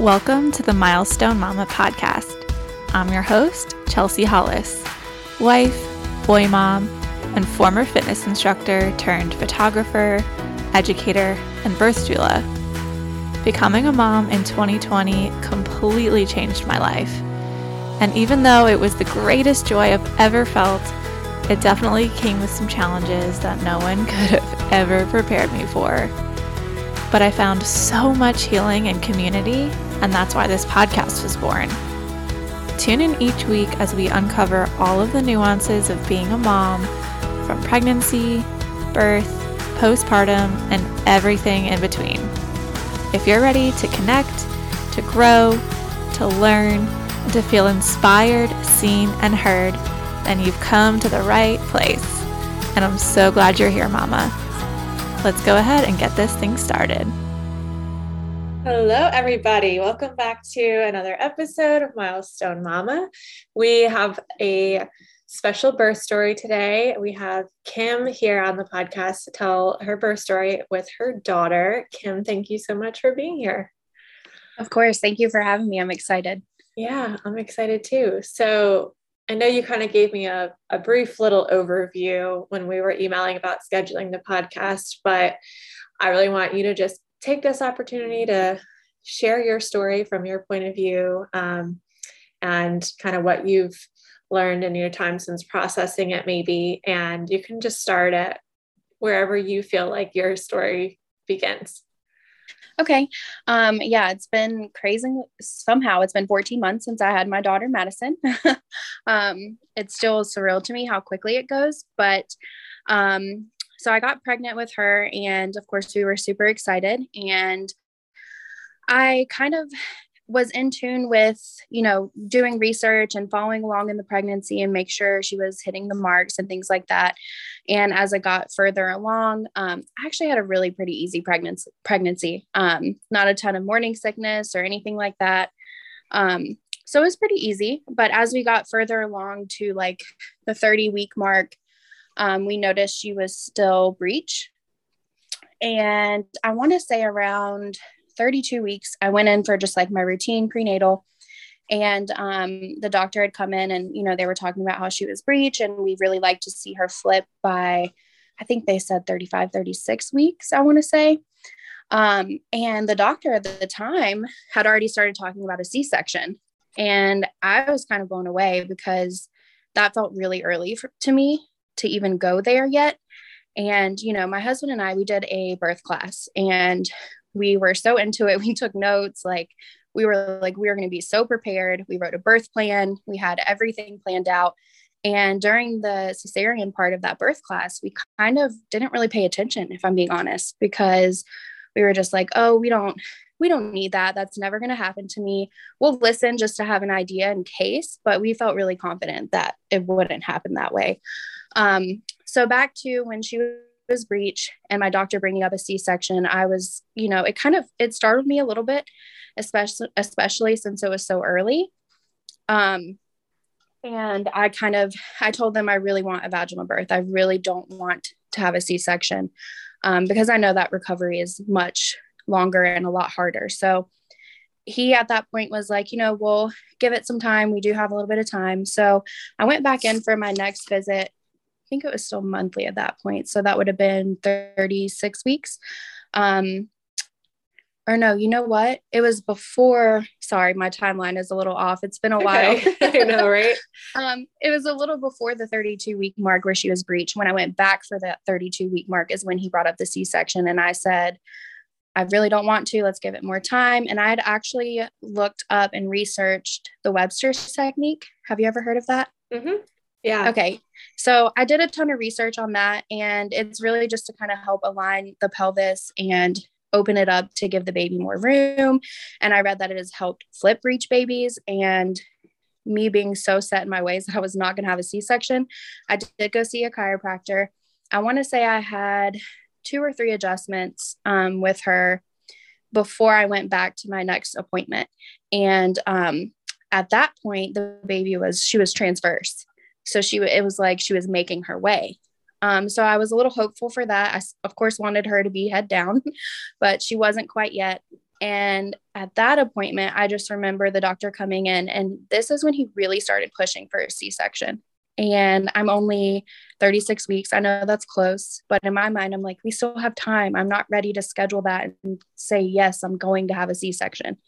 Welcome to the Milestone Mama podcast. I'm your host, Chelsea Hollis, wife, boy mom, and former fitness instructor turned photographer, educator, and birth doula. Becoming a mom in 2020 completely changed my life. And even though it was the greatest joy I've ever felt, it definitely came with some challenges that no one could have ever prepared me for. But I found so much healing and community, and that's why this podcast was born. Tune in each week as we uncover all of the nuances of being a mom from pregnancy, birth, postpartum, and everything in between. If you're ready to connect, to grow, to learn, and to feel inspired, seen, and heard, then you've come to the right place. And I'm so glad you're here, Mama. Let's go ahead and get this thing started. Hello, everybody. Welcome back to another episode of Milestone Mama. We have a special birth story today. We have Kim here on the podcast to tell her birth story with her daughter. Kim, thank you so much for being here. Of course. Thank you for having me. I'm excited. Yeah, I'm excited too. So, I know you kind of gave me a, a brief little overview when we were emailing about scheduling the podcast, but I really want you to just take this opportunity to share your story from your point of view um, and kind of what you've learned in your time since processing it, maybe. And you can just start at wherever you feel like your story begins. Okay. Um, yeah, it's been crazy. Somehow it's been 14 months since I had my daughter, Madison. um, it's still surreal to me how quickly it goes. But um, so I got pregnant with her, and of course, we were super excited. And I kind of was in tune with, you know, doing research and following along in the pregnancy and make sure she was hitting the marks and things like that. And as I got further along, um, I actually had a really pretty easy pregnancy. Pregnancy, um, not a ton of morning sickness or anything like that. Um, so it was pretty easy. But as we got further along to like the 30 week mark, um, we noticed she was still breech. And I want to say around 32 weeks, I went in for just like my routine prenatal. And um, the doctor had come in and, you know, they were talking about how she was breech and we really like to see her flip by, I think they said 35, 36 weeks, I want to say. Um, and the doctor at the time had already started talking about a C section. And I was kind of blown away because that felt really early for, to me to even go there yet. And, you know, my husband and I, we did a birth class and we were so into it. We took notes, like, we were like, we were going to be so prepared. We wrote a birth plan, we had everything planned out. And during the cesarean part of that birth class, we kind of didn't really pay attention, if I'm being honest, because we were just like, oh, we don't, we don't need that. That's never going to happen to me. We'll listen just to have an idea in case, but we felt really confident that it wouldn't happen that way. Um, so back to when she was breech and my doctor bringing up a c-section i was you know it kind of it startled me a little bit especially especially since it was so early. Um and i kind of i told them i really want a vaginal birth. I really don't want to have a c-section um, because i know that recovery is much longer and a lot harder. So he at that point was like you know we'll give it some time. We do have a little bit of time. So i went back in for my next visit think it was still monthly at that point. So that would have been 36 weeks. Um, or no, you know what? It was before. Sorry, my timeline is a little off. It's been a while. I know, right? um, it was a little before the 32 week mark where she was breech. When I went back for that 32 week mark, is when he brought up the C section, and I said, I really don't want to. Let's give it more time. And I had actually looked up and researched the Webster's technique. Have you ever heard of that? Mm-hmm. Yeah. Okay. So I did a ton of research on that, and it's really just to kind of help align the pelvis and open it up to give the baby more room. And I read that it has helped flip breech babies. And me being so set in my ways that I was not going to have a C section, I did go see a chiropractor. I want to say I had two or three adjustments um, with her before I went back to my next appointment. And um, at that point, the baby was, she was transverse. So she, it was like she was making her way. Um, so I was a little hopeful for that. I, of course, wanted her to be head down, but she wasn't quite yet. And at that appointment, I just remember the doctor coming in, and this is when he really started pushing for a C section. And I'm only 36 weeks. I know that's close, but in my mind, I'm like, we still have time. I'm not ready to schedule that and say, yes, I'm going to have a C section.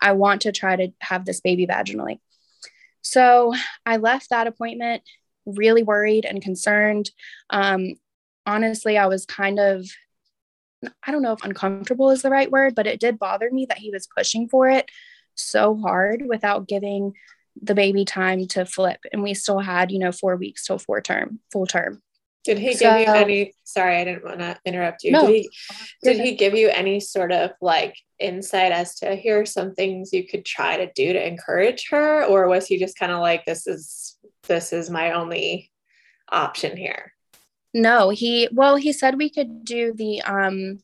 I want to try to have this baby vaginally. So I left that appointment really worried and concerned. Um, honestly, I was kind of I don't know if uncomfortable is the right word, but it did bother me that he was pushing for it so hard without giving the baby time to flip. And we still had, you know, four weeks till four term, full term. Did he so, give you any? Sorry, I didn't want to interrupt you. No, did he, did he give you any sort of like insight as to here are some things you could try to do to encourage her, or was he just kind of like this is this is my only option here? No, he well, he said we could do the um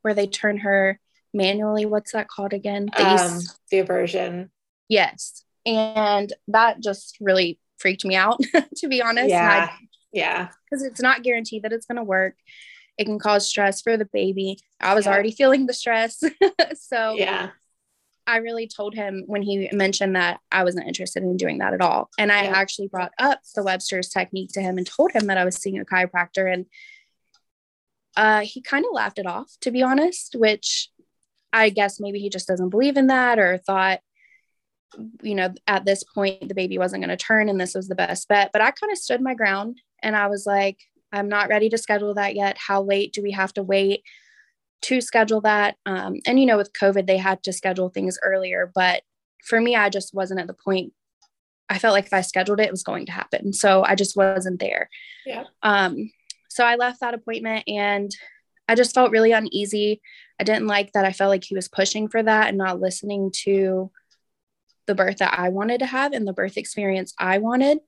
where they turn her manually. What's that called again? The, um, the aversion. Yes. And that just really freaked me out, to be honest. Yeah. I, yeah. Because it's not guaranteed that it's going to work. It can cause stress for the baby. I was yeah. already feeling the stress. so, yeah. I really told him when he mentioned that I wasn't interested in doing that at all. And I yeah. actually brought up the Webster's technique to him and told him that I was seeing a chiropractor. And uh, he kind of laughed it off, to be honest, which I guess maybe he just doesn't believe in that or thought, you know, at this point, the baby wasn't going to turn and this was the best bet. But I kind of stood my ground and I was like, I'm not ready to schedule that yet. How late do we have to wait? to schedule that. Um, and, you know, with COVID, they had to schedule things earlier. But for me, I just wasn't at the point. I felt like if I scheduled it, it was going to happen. So I just wasn't there. Yeah. Um, so I left that appointment and I just felt really uneasy. I didn't like that I felt like he was pushing for that and not listening to the birth that I wanted to have and the birth experience I wanted.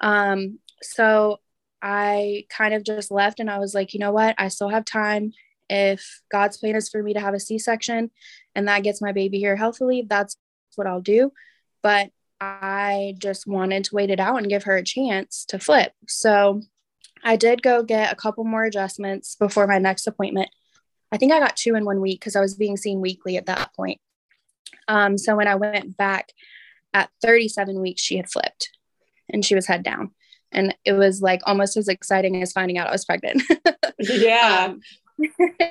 Um, so I kind of just left and I was like, you know what? I still have time if God's plan is for me to have a C section and that gets my baby here healthily, that's what I'll do. But I just wanted to wait it out and give her a chance to flip. So I did go get a couple more adjustments before my next appointment. I think I got two in one week because I was being seen weekly at that point. Um, so when I went back at 37 weeks, she had flipped and she was head down. And it was like almost as exciting as finding out I was pregnant. yeah. Um,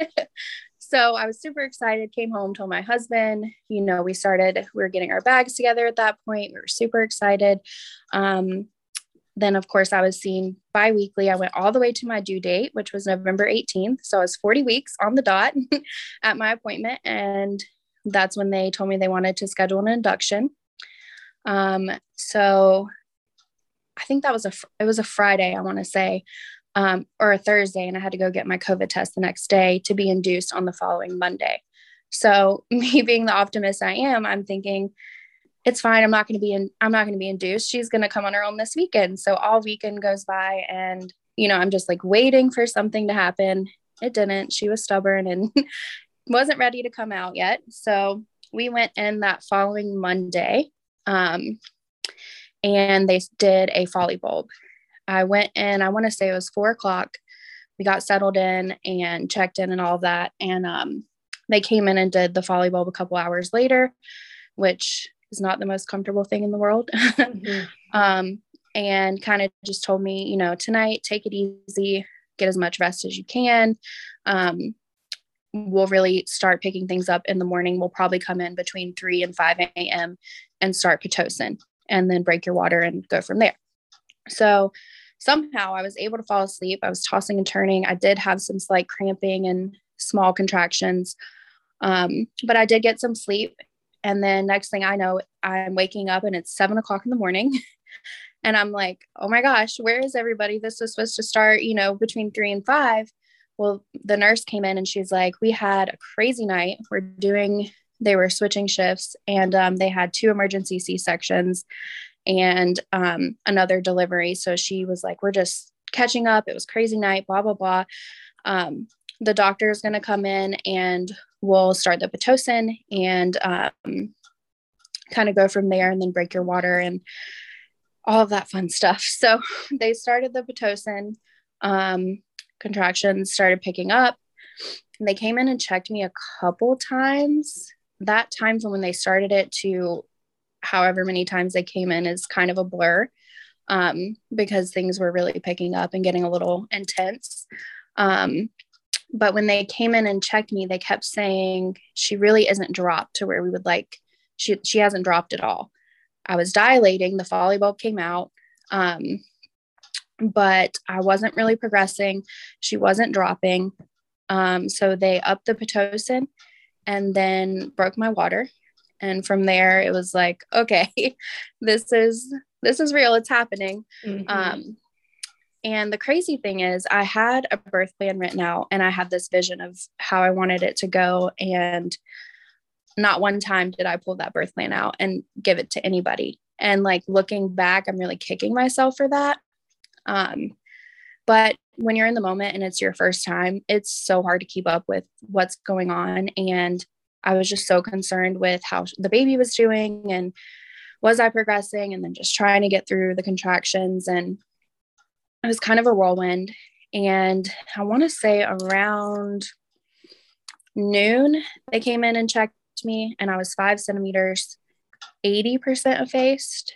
so I was super excited, came home, told my husband, you know, we started, we were getting our bags together at that point. We were super excited. Um, then, of course, I was seen bi weekly. I went all the way to my due date, which was November 18th. So I was 40 weeks on the dot at my appointment. And that's when they told me they wanted to schedule an induction. Um, so I think that was a, it was a Friday, I want to say um, or a Thursday, and I had to go get my COVID test the next day to be induced on the following Monday. So, me being the optimist I am, I'm thinking it's fine. I'm not going to be in, I'm not going to be induced. She's going to come on her own this weekend. So all weekend goes by and, you know, I'm just like waiting for something to happen. It didn't. She was stubborn and wasn't ready to come out yet. So we went in that following Monday. Um, and they did a Foley bulb I went in, I want to say it was four o'clock. We got settled in and checked in and all of that. And um, they came in and did the Foley bulb a couple hours later, which is not the most comfortable thing in the world. mm-hmm. um, and kind of just told me, you know, tonight, take it easy, get as much rest as you can. Um, we'll really start picking things up in the morning. We'll probably come in between 3 and 5 a.m. and start Pitocin and then break your water and go from there. So somehow I was able to fall asleep. I was tossing and turning. I did have some slight cramping and small contractions, um, but I did get some sleep. And then next thing I know, I'm waking up and it's seven o'clock in the morning. and I'm like, oh my gosh, where is everybody? This was supposed to start, you know, between three and five. Well, the nurse came in and she's like, we had a crazy night. We're doing, they were switching shifts and um, they had two emergency C sections and um, another delivery. So she was like, We're just catching up. It was crazy night, blah, blah, blah. Um, the doctor is going to come in and we'll start the Pitocin and um, kind of go from there and then break your water and all of that fun stuff. So they started the Pitocin, um, contractions started picking up. they came in and checked me a couple times. That time from when they started it to however many times they came in is kind of a blur um, because things were really picking up and getting a little intense. Um, but when they came in and checked me, they kept saying she really isn't dropped to where we would like. She she hasn't dropped at all. I was dilating. The Foley bulb came out, um, but I wasn't really progressing. She wasn't dropping. Um, so they upped the pitocin and then broke my water. And from there, it was like, okay, this is this is real. It's happening. Mm-hmm. Um, and the crazy thing is, I had a birth plan written out, and I had this vision of how I wanted it to go. And not one time did I pull that birth plan out and give it to anybody. And like looking back, I'm really kicking myself for that. Um, but when you're in the moment and it's your first time, it's so hard to keep up with what's going on. And I was just so concerned with how the baby was doing and was I progressing and then just trying to get through the contractions. And it was kind of a whirlwind. And I want to say around noon, they came in and checked me, and I was five centimeters, 80% effaced.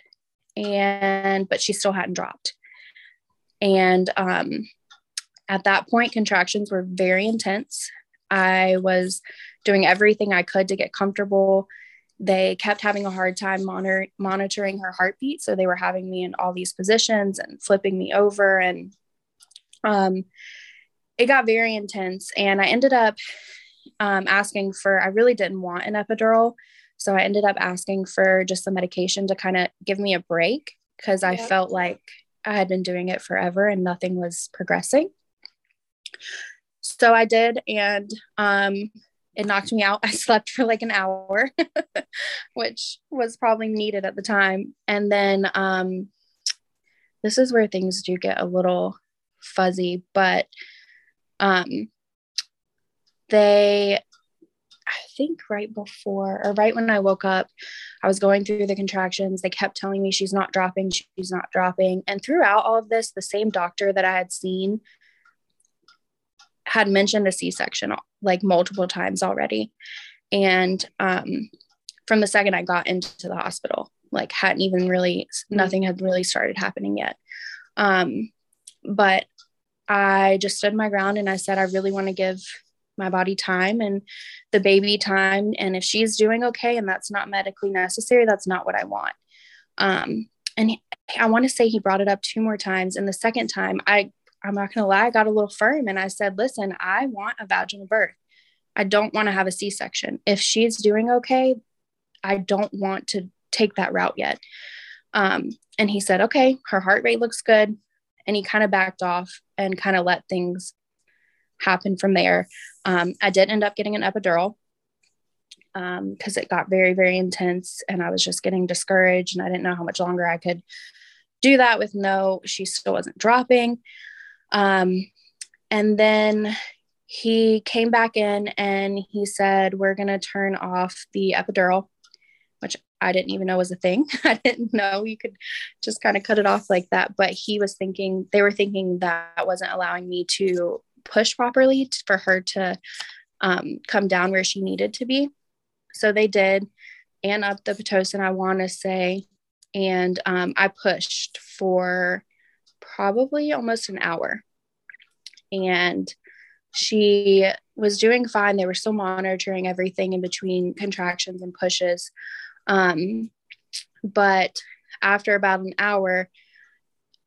And, but she still hadn't dropped. And um, at that point, contractions were very intense. I was doing everything I could to get comfortable. They kept having a hard time monitor- monitoring her heartbeat. So they were having me in all these positions and flipping me over. And um, it got very intense. And I ended up um, asking for, I really didn't want an epidural. So I ended up asking for just some medication to kind of give me a break because I felt like I had been doing it forever and nothing was progressing. So I did, and um, it knocked me out. I slept for like an hour, which was probably needed at the time. And then um, this is where things do get a little fuzzy, but um, they I think right before or right when I woke up, I was going through the contractions. They kept telling me she's not dropping, she's not dropping. And throughout all of this, the same doctor that I had seen had mentioned a C section like multiple times already. And um, from the second I got into the hospital, like hadn't even really, nothing had really started happening yet. Um, but I just stood my ground and I said, I really want to give my body time and the baby time. And if she's doing okay and that's not medically necessary, that's not what I want. Um, and he, I want to say he brought it up two more times. And the second time, I, I'm not going to lie, I got a little firm and I said, listen, I want a vaginal birth. I don't want to have a C section. If she's doing okay, I don't want to take that route yet. Um, and he said, okay, her heart rate looks good. And he kind of backed off and kind of let things happen from there. Um, I did end up getting an epidural because um, it got very, very intense and I was just getting discouraged and I didn't know how much longer I could do that with no, she still wasn't dropping. Um, and then he came back in and he said, We're going to turn off the epidural, which I didn't even know was a thing. I didn't know you could just kind of cut it off like that. But he was thinking, they were thinking that wasn't allowing me to push properly for her to um, come down where she needed to be. So they did, and up the Pitocin, I want to say. And um, I pushed for probably almost an hour. And she was doing fine. They were still monitoring everything in between contractions and pushes. Um, but after about an hour,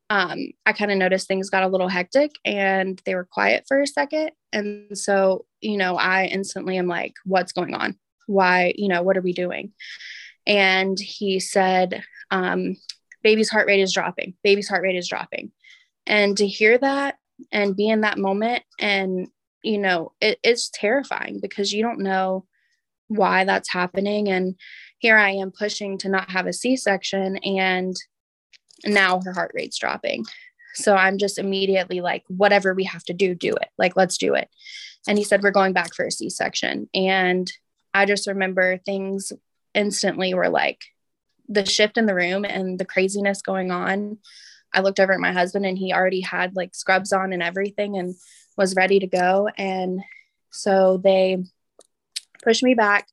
um, I kind of noticed things got a little hectic and they were quiet for a second. And so, you know, I instantly am like, what's going on? Why, you know, what are we doing? And he said, um, baby's heart rate is dropping. Baby's heart rate is dropping. And to hear that and be in that moment, and, you know, it, it's terrifying because you don't know why that's happening. And here I am pushing to not have a C section. And now her heart rate's dropping. So I'm just immediately like, whatever we have to do, do it. Like, let's do it. And he said, we're going back for a C section. And I just remember things instantly were like the shift in the room and the craziness going on. I looked over at my husband and he already had like scrubs on and everything and was ready to go. And So they pushed me back.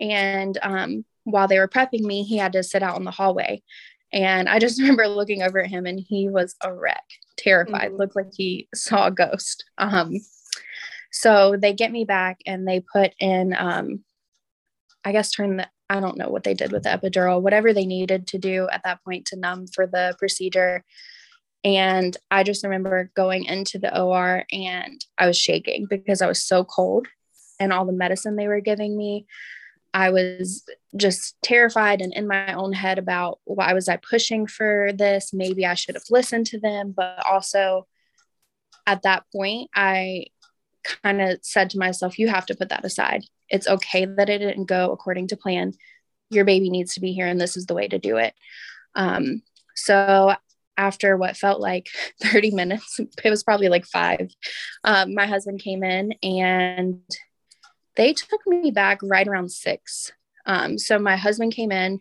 And um, while they were prepping me, he had to sit out in the hallway. And I just remember looking over at him and he was a wreck, terrified, mm-hmm. looked like he saw a ghost. Um, so they get me back and they put in, um, I guess, turn the, I don't know what they did with the epidural, whatever they needed to do at that point to numb for the procedure. And I just remember going into the OR and I was shaking because I was so cold and all the medicine they were giving me. I was just terrified and in my own head about why was I pushing for this? Maybe I should have listened to them. But also at that point, I kind of said to myself, you have to put that aside. It's okay that it didn't go according to plan. Your baby needs to be here, and this is the way to do it. Um, so after what felt like 30 minutes, it was probably like five, um, my husband came in and they took me back right around six. Um, so my husband came in.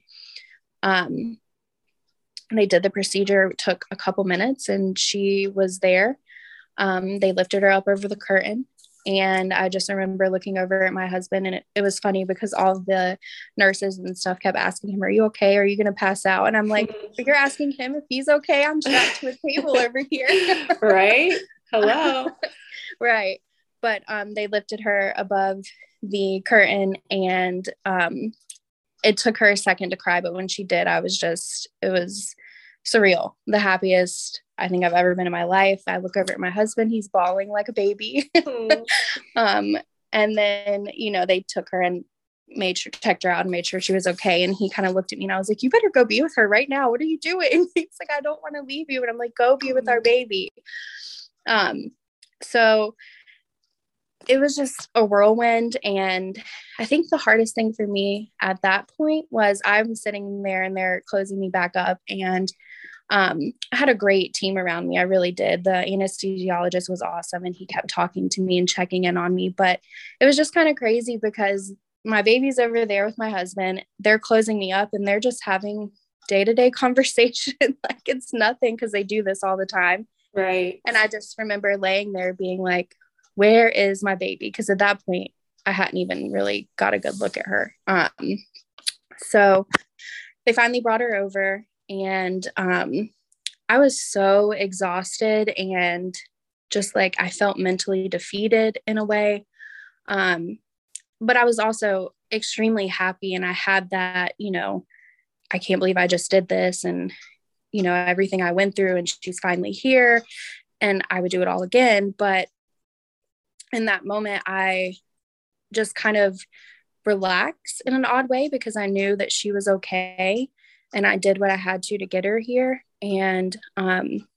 Um, they did the procedure. Took a couple minutes, and she was there. Um, they lifted her up over the curtain, and I just remember looking over at my husband, and it, it was funny because all the nurses and stuff kept asking him, "Are you okay? Are you going to pass out?" And I'm like, "You're asking him if he's okay? I'm strapped to a table over here." right? Hello. right. But um, they lifted her above the curtain, and um, it took her a second to cry, but when she did, I was just it was surreal. The happiest I think I've ever been in my life. I look over at my husband, he's bawling like a baby. Mm. um, and then, you know, they took her and made sure checked her out and made sure she was okay. And he kind of looked at me and I was like, You better go be with her right now. What are you doing? He's like, I don't want to leave you. And I'm like, Go be with our mm. baby. Um, so it was just a whirlwind. And I think the hardest thing for me at that point was I'm sitting there and they're closing me back up. And um, I had a great team around me. I really did. The anesthesiologist was awesome and he kept talking to me and checking in on me. But it was just kind of crazy because my baby's over there with my husband. They're closing me up and they're just having day to day conversation like it's nothing because they do this all the time. Right. And I just remember laying there being like, where is my baby? Because at that point, I hadn't even really got a good look at her. Um, so they finally brought her over and um, I was so exhausted and just like I felt mentally defeated in a way. Um, but I was also extremely happy, and I had that, you know, I can't believe I just did this, and you know, everything I went through, and she's finally here, and I would do it all again. But in that moment, I just kind of relaxed in an odd way because I knew that she was okay and I did what I had to to get her here. And um,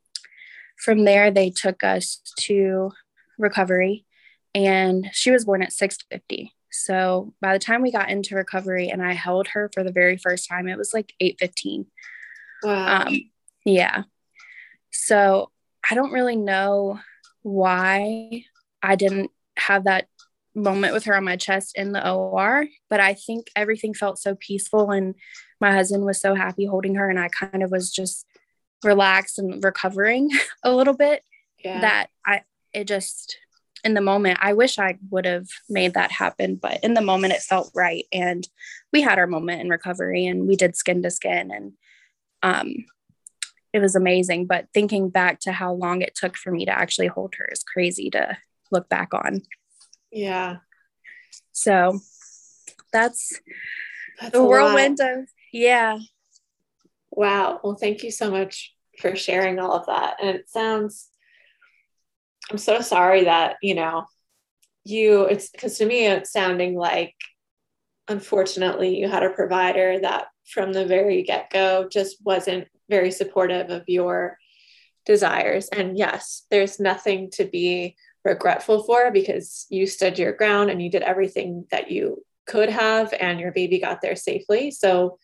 from there, they took us to recovery, and she was born at 6:50. So by the time we got into recovery and I held her for the very first time, it was like 8:15. Wow. Um, yeah. So I don't really know why I didn't have that moment with her on my chest in the OR, but I think everything felt so peaceful and my husband was so happy holding her and I kind of was just relaxed and recovering a little bit yeah. that I it just in the moment I wish I would have made that happen but in the moment it felt right and we had our moment in recovery and we did skin to skin and um it was amazing but thinking back to how long it took for me to actually hold her is crazy to look back on yeah. So that's, that's the whirlwind of, yeah. Wow. Well, thank you so much for sharing all of that. And it sounds, I'm so sorry that, you know, you, it's because to me, it's sounding like, unfortunately, you had a provider that from the very get go just wasn't very supportive of your desires. And yes, there's nothing to be regretful for because you stood your ground and you did everything that you could have and your baby got there safely. So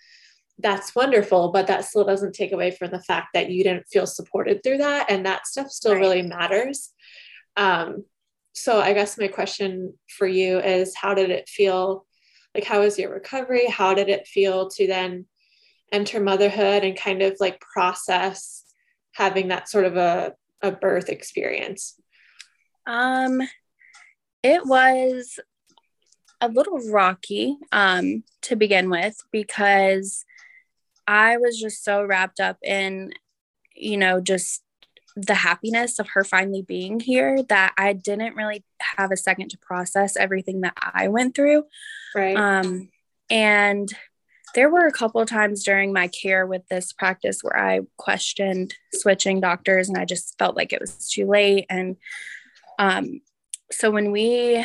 that's wonderful, but that still doesn't take away from the fact that you didn't feel supported through that and that stuff still right. really matters. Um, so I guess my question for you is how did it feel? Like how was your recovery? How did it feel to then enter motherhood and kind of like process having that sort of a, a birth experience? Um, it was a little rocky um, to begin with because I was just so wrapped up in, you know, just the happiness of her finally being here that I didn't really have a second to process everything that I went through. Right. Um, and there were a couple of times during my care with this practice where I questioned switching doctors and I just felt like it was too late. And um, so when we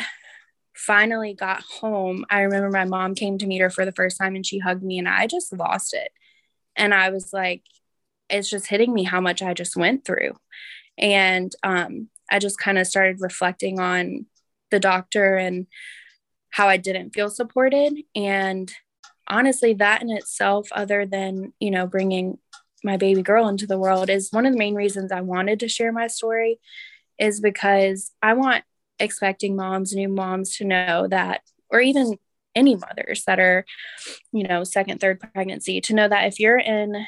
finally got home, I remember my mom came to meet her for the first time and she hugged me and I just lost it. And I was like, it's just hitting me how much I just went through. And um, I just kind of started reflecting on the doctor and how I didn't feel supported. And honestly, that in itself, other than, you know, bringing my baby girl into the world, is one of the main reasons I wanted to share my story, is because I want expecting moms, new moms to know that, or even any mothers that are, you know, second, third pregnancy, to know that if you're in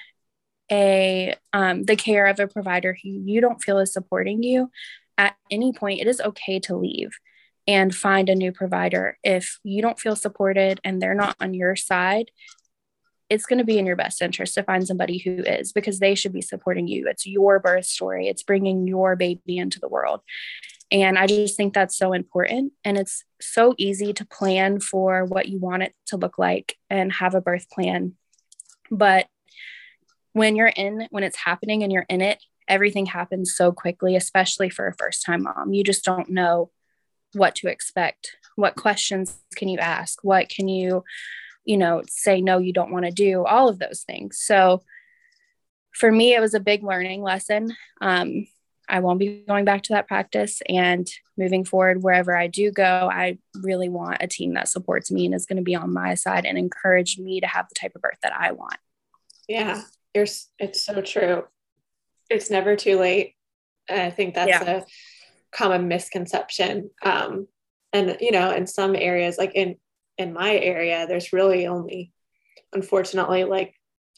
a um, the care of a provider who you don't feel is supporting you at any point, it is okay to leave and find a new provider. If you don't feel supported and they're not on your side, it's going to be in your best interest to find somebody who is because they should be supporting you. It's your birth story, it's bringing your baby into the world. And I just think that's so important. And it's so easy to plan for what you want it to look like and have a birth plan. But when you're in, when it's happening and you're in it, everything happens so quickly, especially for a first time mom. You just don't know what to expect. What questions can you ask? What can you, you know, say no, you don't want to do? All of those things. So for me, it was a big learning lesson. Um, I won't be going back to that practice. And moving forward, wherever I do go, I really want a team that supports me and is going to be on my side and encourage me to have the type of birth that I want. Yeah, you're, it's so true. It's never too late. And I think that's yeah. a common misconception. Um, and you know, in some areas, like in in my area, there's really only, unfortunately, like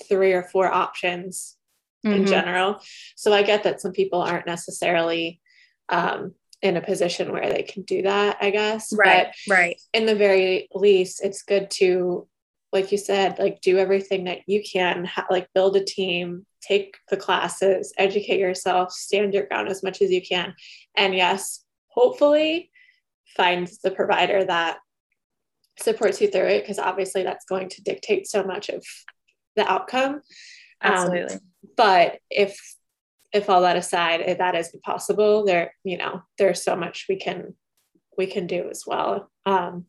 three or four options mm-hmm. in general. So I get that some people aren't necessarily um, in a position where they can do that, I guess. Right. But right. In the very least, it's good to, like you said, like do everything that you can, ha- like build a team, take the classes, educate yourself, stand your ground as much as you can. And yes, hopefully find the provider that supports you through it because obviously that's going to dictate so much of the outcome. Um, Absolutely. Um, but if if all that aside, if that is possible, there, you know, there's so much we can we can do as well. Um,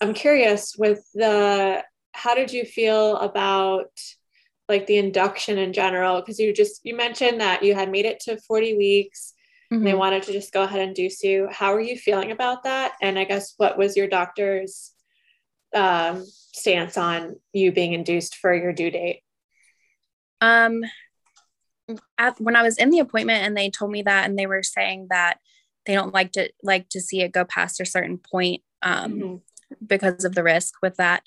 I'm curious with the how did you feel about like the induction in general? Because you just you mentioned that you had made it to 40 weeks. Mm-hmm. They wanted to just go ahead and induce you. How are you feeling about that? And I guess what was your doctor's um, stance on you being induced for your due date? Um, at, when I was in the appointment and they told me that, and they were saying that they don't like to like to see it go past a certain point um, mm-hmm. because of the risk with that.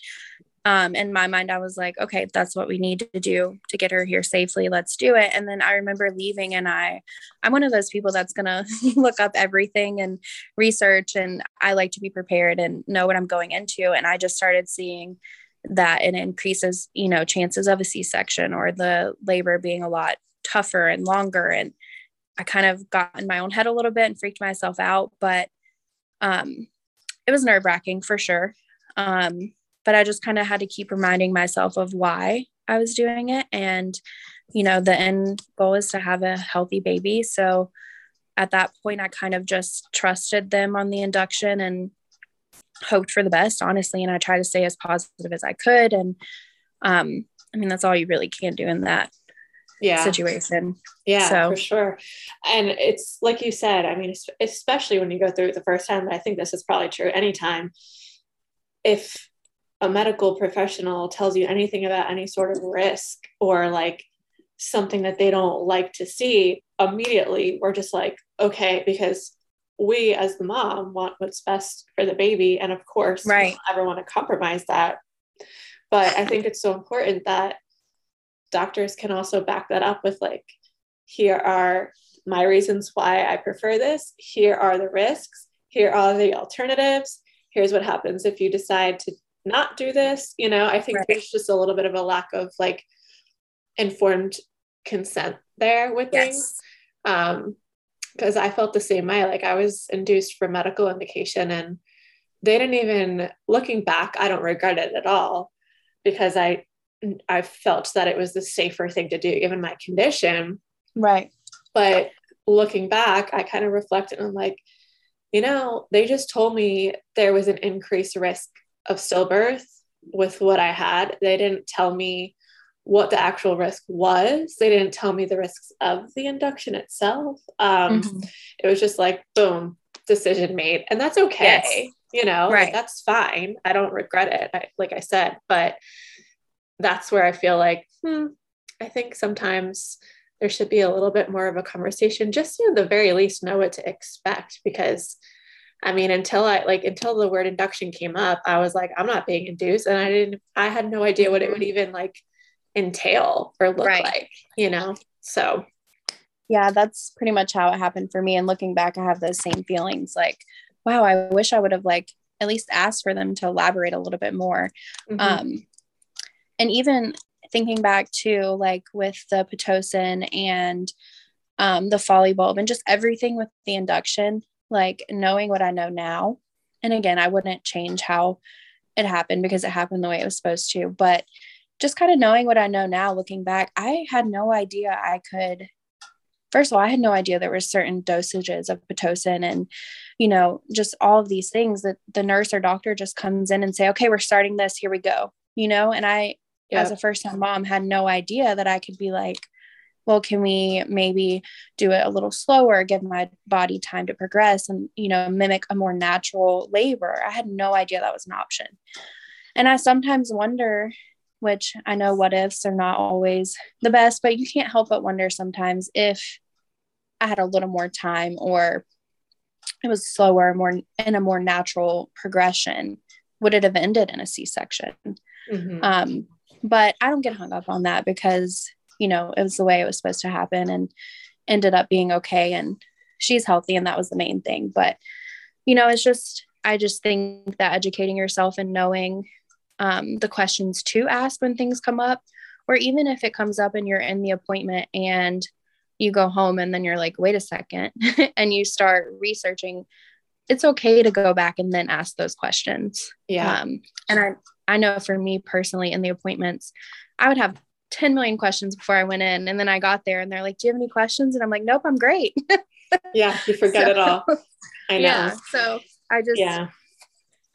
Um, in my mind, I was like, okay, that's what we need to do to get her here safely. Let's do it. And then I remember leaving, and I, I'm one of those people that's gonna look up everything and research, and I like to be prepared and know what I'm going into. And I just started seeing that it increases, you know, chances of a C-section or the labor being a lot tougher and longer. And I kind of got in my own head a little bit and freaked myself out, but um, it was nerve wracking for sure. Um, but I just kind of had to keep reminding myself of why I was doing it. And, you know, the end goal is to have a healthy baby. So at that point, I kind of just trusted them on the induction and hoped for the best, honestly. And I tried to stay as positive as I could. And um, I mean, that's all you really can do in that yeah. situation. Yeah, so. for sure. And it's like you said, I mean, especially when you go through it the first time, but I think this is probably true anytime. If a medical professional tells you anything about any sort of risk or like something that they don't like to see, immediately we're just like, okay, because we as the mom want what's best for the baby and of course right. we don't ever want to compromise that but i think it's so important that doctors can also back that up with like here are my reasons why i prefer this here are the risks here are the alternatives. Here's what happens if you decide to not do this. You know, I think right. there's just a little bit of a lack of like informed consent there with yes. things. Um, because I felt the same way. Like I was induced for medical indication and they didn't even looking back, I don't regret it at all because I I felt that it was the safer thing to do given my condition. Right. But looking back, I kind of reflected and I'm like, you know, they just told me there was an increased risk of stillbirth with what I had. They didn't tell me what the actual risk was. They didn't tell me the risks of the induction itself. Um, mm-hmm. It was just like, boom, decision made. And that's okay. Yes. You know, right. That's fine. I don't regret it, I, like I said. But that's where I feel like, hmm, I think sometimes there should be a little bit more of a conversation, just to at the very least know what to expect. Because I mean, until I like until the word induction came up, I was like, I'm not being induced. And I didn't, I had no idea what it would mm-hmm. even like entail or look right. like, you know? So yeah, that's pretty much how it happened for me. And looking back, I have those same feelings like, wow, I wish I would have like at least asked for them to elaborate a little bit more. Mm-hmm. Um, and even thinking back to like with the Pitocin and um, the Foley bulb and just everything with the induction, like knowing what I know now. And again, I wouldn't change how it happened because it happened the way it was supposed to. But just kind of knowing what I know now, looking back, I had no idea I could. First of all, I had no idea there were certain dosages of Pitocin and, you know, just all of these things that the nurse or doctor just comes in and say, okay, we're starting this, here we go, you know, and I, yep. as a first time mom, had no idea that I could be like, well, can we maybe do it a little slower, give my body time to progress and, you know, mimic a more natural labor? I had no idea that was an option. And I sometimes wonder, which I know what ifs are not always the best, but you can't help but wonder sometimes if I had a little more time or it was slower, more in a more natural progression, would it have ended in a C section? Mm-hmm. Um, but I don't get hung up on that because, you know, it was the way it was supposed to happen and ended up being okay. And she's healthy, and that was the main thing. But, you know, it's just, I just think that educating yourself and knowing um, the questions to ask when things come up, or even if it comes up and you're in the appointment and you go home and then you're like, wait a second, and you start researching, it's okay to go back and then ask those questions. Yeah. Um, and I, I know for me personally in the appointments, I would have 10 million questions before I went in. And then I got there and they're like, Do you have any questions? And I'm like, Nope, I'm great. yeah, you forget so, it all. I know. Yeah. So I just, yeah.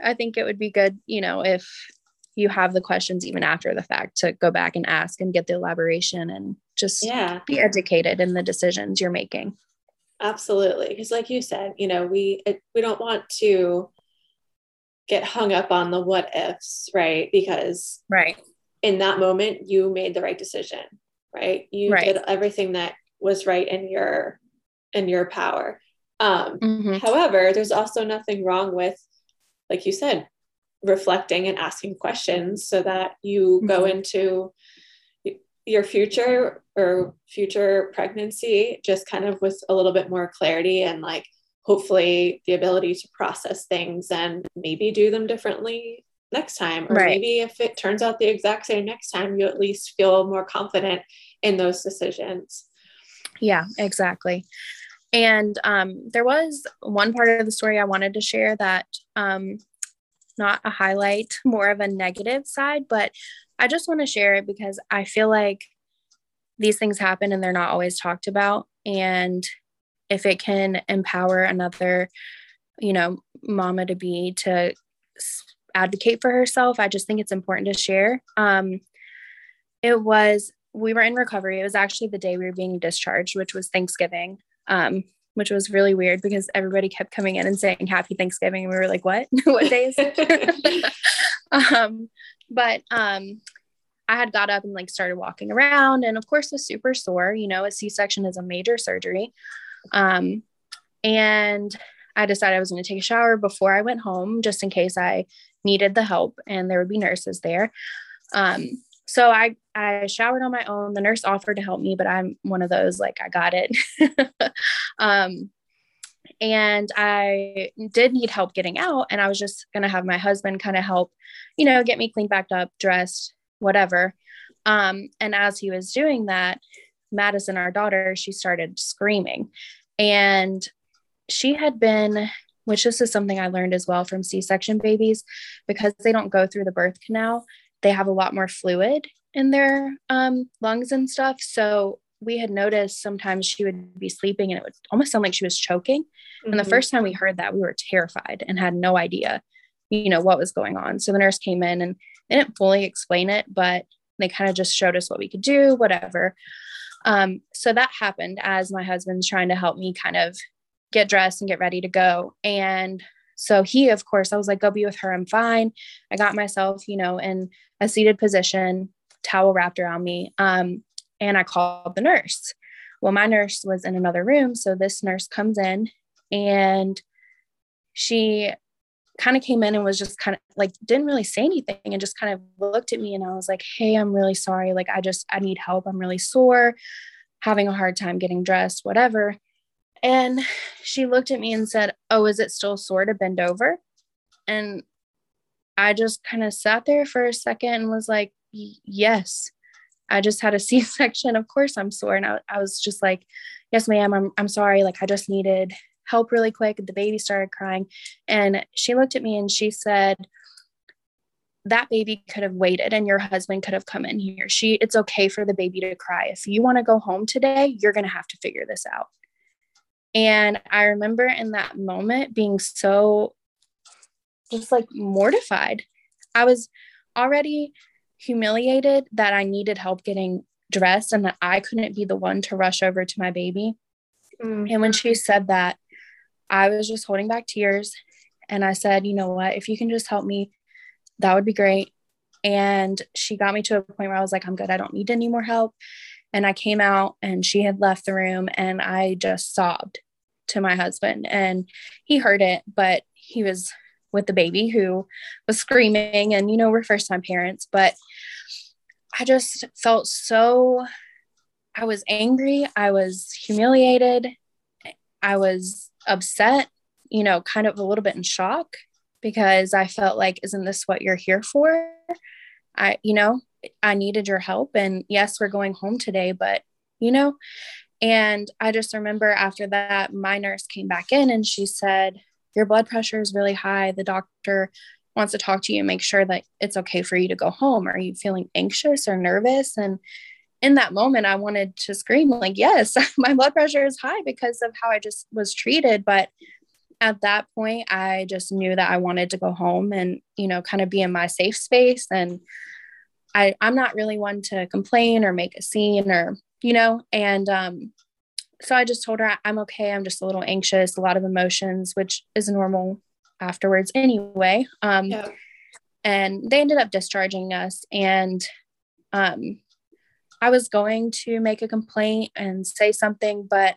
I think it would be good, you know, if you have the questions even after the fact to go back and ask and get the elaboration and just yeah. be educated in the decisions you're making absolutely because like you said you know we it, we don't want to get hung up on the what ifs right because right in that moment you made the right decision right you right. did everything that was right in your in your power um mm-hmm. however there's also nothing wrong with like you said reflecting and asking questions so that you mm-hmm. go into your future or future pregnancy just kind of with a little bit more clarity and like hopefully the ability to process things and maybe do them differently next time or right. maybe if it turns out the exact same next time you at least feel more confident in those decisions yeah exactly and um, there was one part of the story i wanted to share that um, not a highlight, more of a negative side, but I just want to share it because I feel like these things happen and they're not always talked about. And if it can empower another, you know, mama to be to advocate for herself, I just think it's important to share. Um, it was, we were in recovery. It was actually the day we were being discharged, which was Thanksgiving. Um, which was really weird because everybody kept coming in and saying happy Thanksgiving. And we were like, what? what day is it? um, but um, I had got up and like started walking around and of course was super sore. You know, a C-section is a major surgery. Um, and I decided I was going to take a shower before I went home just in case I needed the help and there would be nurses there. Um, so I I showered on my own. The nurse offered to help me, but I'm one of those like I got it. um, and I did need help getting out. And I was just going to have my husband kind of help, you know, get me cleaned back up, dressed, whatever. Um, and as he was doing that, Madison, our daughter, she started screaming. And she had been, which this is something I learned as well from C section babies, because they don't go through the birth canal, they have a lot more fluid in their um, lungs and stuff. So we had noticed sometimes she would be sleeping and it would almost sound like she was choking. Mm-hmm. And the mm-hmm. first time we heard that, we were terrified and had no idea, you know, what was going on. So the nurse came in and they didn't fully explain it, but they kind of just showed us what we could do, whatever. Um, so that happened as my husband's trying to help me kind of get dressed and get ready to go. And so he, of course, I was like, go be with her. I'm fine. I got myself, you know, in a seated position, towel wrapped around me. Um, and I called the nurse. Well, my nurse was in another room. So this nurse comes in and she kind of came in and was just kind of like didn't really say anything and just kind of looked at me and I was like, "Hey, I'm really sorry. Like I just I need help. I'm really sore, having a hard time getting dressed, whatever." And she looked at me and said, "Oh, is it still sore to bend over?" And I just kind of sat there for a second and was like, "Yes." I just had a C-section. Of course I'm sore. And I, I was just like, yes, ma'am, I'm, I'm sorry. Like I just needed help really quick. The baby started crying. And she looked at me and she said, that baby could have waited and your husband could have come in here. She it's okay for the baby to cry. If you want to go home today, you're going to have to figure this out. And I remember in that moment being so just like mortified. I was already humiliated that I needed help getting dressed and that I couldn't be the one to rush over to my baby. Mm-hmm. And when she said that, I was just holding back tears. And I said, you know what, if you can just help me, that would be great. And she got me to a point where I was like, I'm good. I don't need any more help. And I came out and she had left the room and I just sobbed to my husband. And he heard it, but he was with the baby who was screaming. And, you know, we're first time parents, but I just felt so, I was angry. I was humiliated. I was upset, you know, kind of a little bit in shock because I felt like, isn't this what you're here for? I, you know, I needed your help. And yes, we're going home today, but, you know, and I just remember after that, my nurse came back in and she said, Your blood pressure is really high. The doctor wants to talk to you and make sure that it's okay for you to go home. Are you feeling anxious or nervous? And in that moment, I wanted to scream, like, yes, my blood pressure is high because of how I just was treated. But at that point, I just knew that I wanted to go home and, you know, kind of be in my safe space. And I, I'm not really one to complain or make a scene or, you know, and um, so I just told her I'm okay. I'm just a little anxious, a lot of emotions, which is normal afterwards anyway. Um, yeah. And they ended up discharging us. And um, I was going to make a complaint and say something, but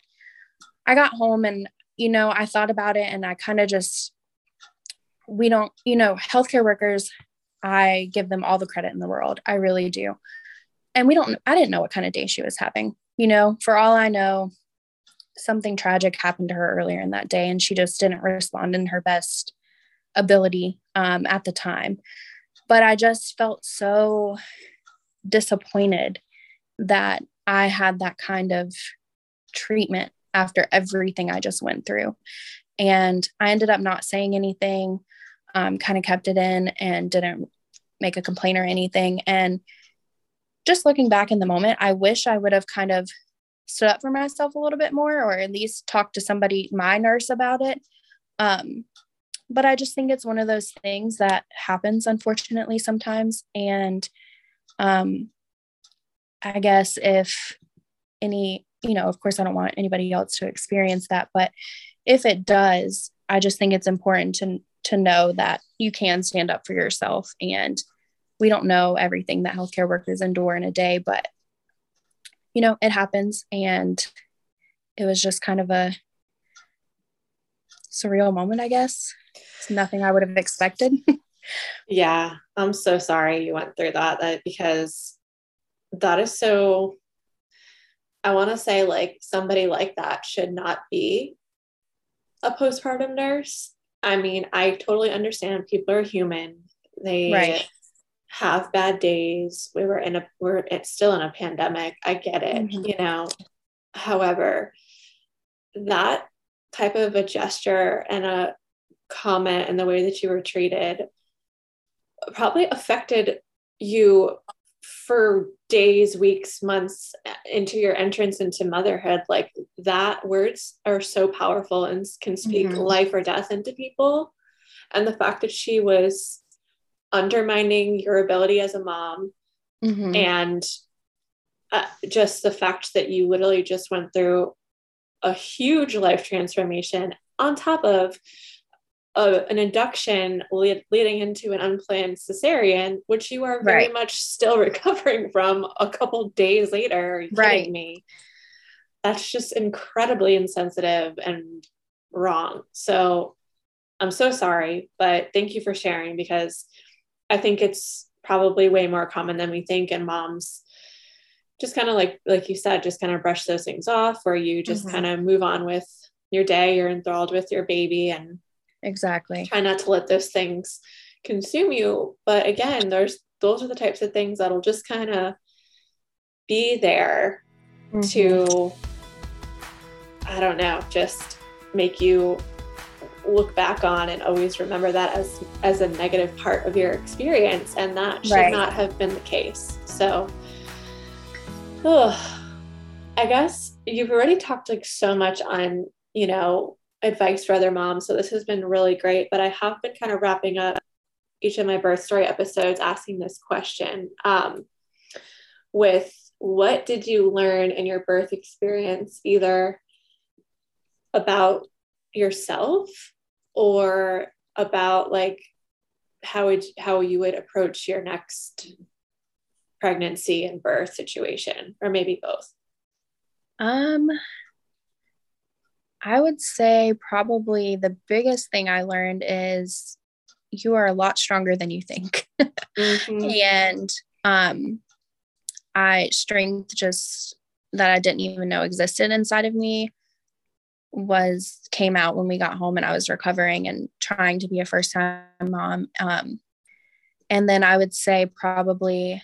I got home and, you know, I thought about it and I kind of just, we don't, you know, healthcare workers, I give them all the credit in the world. I really do. And we don't, I didn't know what kind of day she was having. You know, for all I know, something tragic happened to her earlier in that day and she just didn't respond in her best ability um, at the time. But I just felt so disappointed that I had that kind of treatment after everything I just went through. And I ended up not saying anything, um, kind of kept it in and didn't make a complaint or anything. And just looking back in the moment, I wish I would have kind of stood up for myself a little bit more or at least talked to somebody, my nurse, about it. Um, but I just think it's one of those things that happens, unfortunately, sometimes. And um, I guess if any, you know, of course, I don't want anybody else to experience that, but if it does, I just think it's important to to know that you can stand up for yourself and we don't know everything that healthcare workers endure in a day, but you know, it happens and it was just kind of a surreal moment, I guess. It's nothing I would have expected. yeah, I'm so sorry you went through that, that because that is so I want to say like somebody like that should not be a postpartum nurse. I mean, I totally understand people are human. They right. Have bad days. We were in a we're still in a pandemic. I get it, mm-hmm. you know. However, that type of a gesture and a comment and the way that you were treated probably affected you for days, weeks, months into your entrance into motherhood, like that words are so powerful and can speak mm-hmm. life or death into people. And the fact that she was undermining your ability as a mom mm-hmm. and uh, just the fact that you literally just went through a huge life transformation on top of a, an induction lead, leading into an unplanned cesarean, which you are very right. much still recovering from a couple days later. You right. me? That's just incredibly insensitive and wrong. So I'm so sorry, but thank you for sharing because I think it's probably way more common than we think. And moms just kind of like, like you said, just kind of brush those things off, or you just mm-hmm. kind of move on with your day. You're enthralled with your baby and Exactly. Try not to let those things consume you. But again, there's those are the types of things that'll just kind of be there mm-hmm. to I don't know, just make you look back on and always remember that as as a negative part of your experience and that should right. not have been the case. So oh, I guess you've already talked like so much on, you know, advice for other moms. So this has been really great. But I have been kind of wrapping up each of my birth story episodes asking this question um, with what did you learn in your birth experience, either about yourself or about like how would how you would approach your next pregnancy and birth situation or maybe both um I would say probably the biggest thing I learned is you are a lot stronger than you think. mm-hmm. And um I strength just that I didn't even know existed inside of me was came out when we got home and I was recovering and trying to be a first time mom. Um, and then I would say probably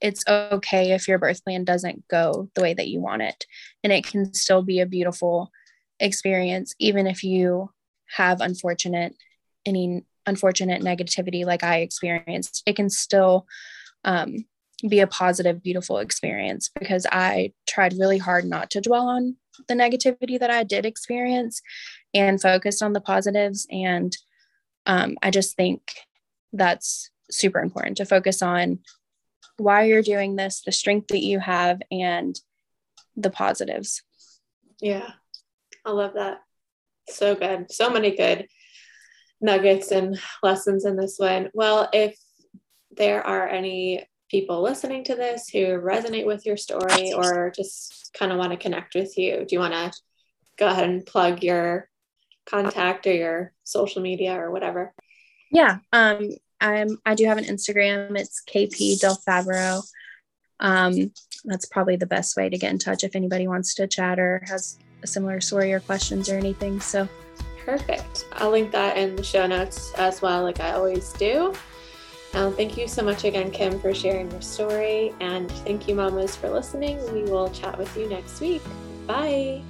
it's okay if your birth plan doesn't go the way that you want it and it can still be a beautiful experience even if you have unfortunate any unfortunate negativity like i experienced it can still um, be a positive beautiful experience because i tried really hard not to dwell on the negativity that i did experience and focused on the positives and um, i just think that's super important to focus on why you're doing this the strength that you have and the positives yeah I love that. So good. So many good nuggets and lessons in this one. Well, if there are any people listening to this who resonate with your story or just kind of want to connect with you, do you want to go ahead and plug your contact or your social media or whatever? Yeah. Um, I'm, I do have an Instagram. It's KP DelFavero. Um, that's probably the best way to get in touch if anybody wants to chat or has a similar story or questions or anything. So perfect. I'll link that in the show notes as well, like I always do. Um, thank you so much again, Kim, for sharing your story. And thank you, mamas, for listening. We will chat with you next week. Bye.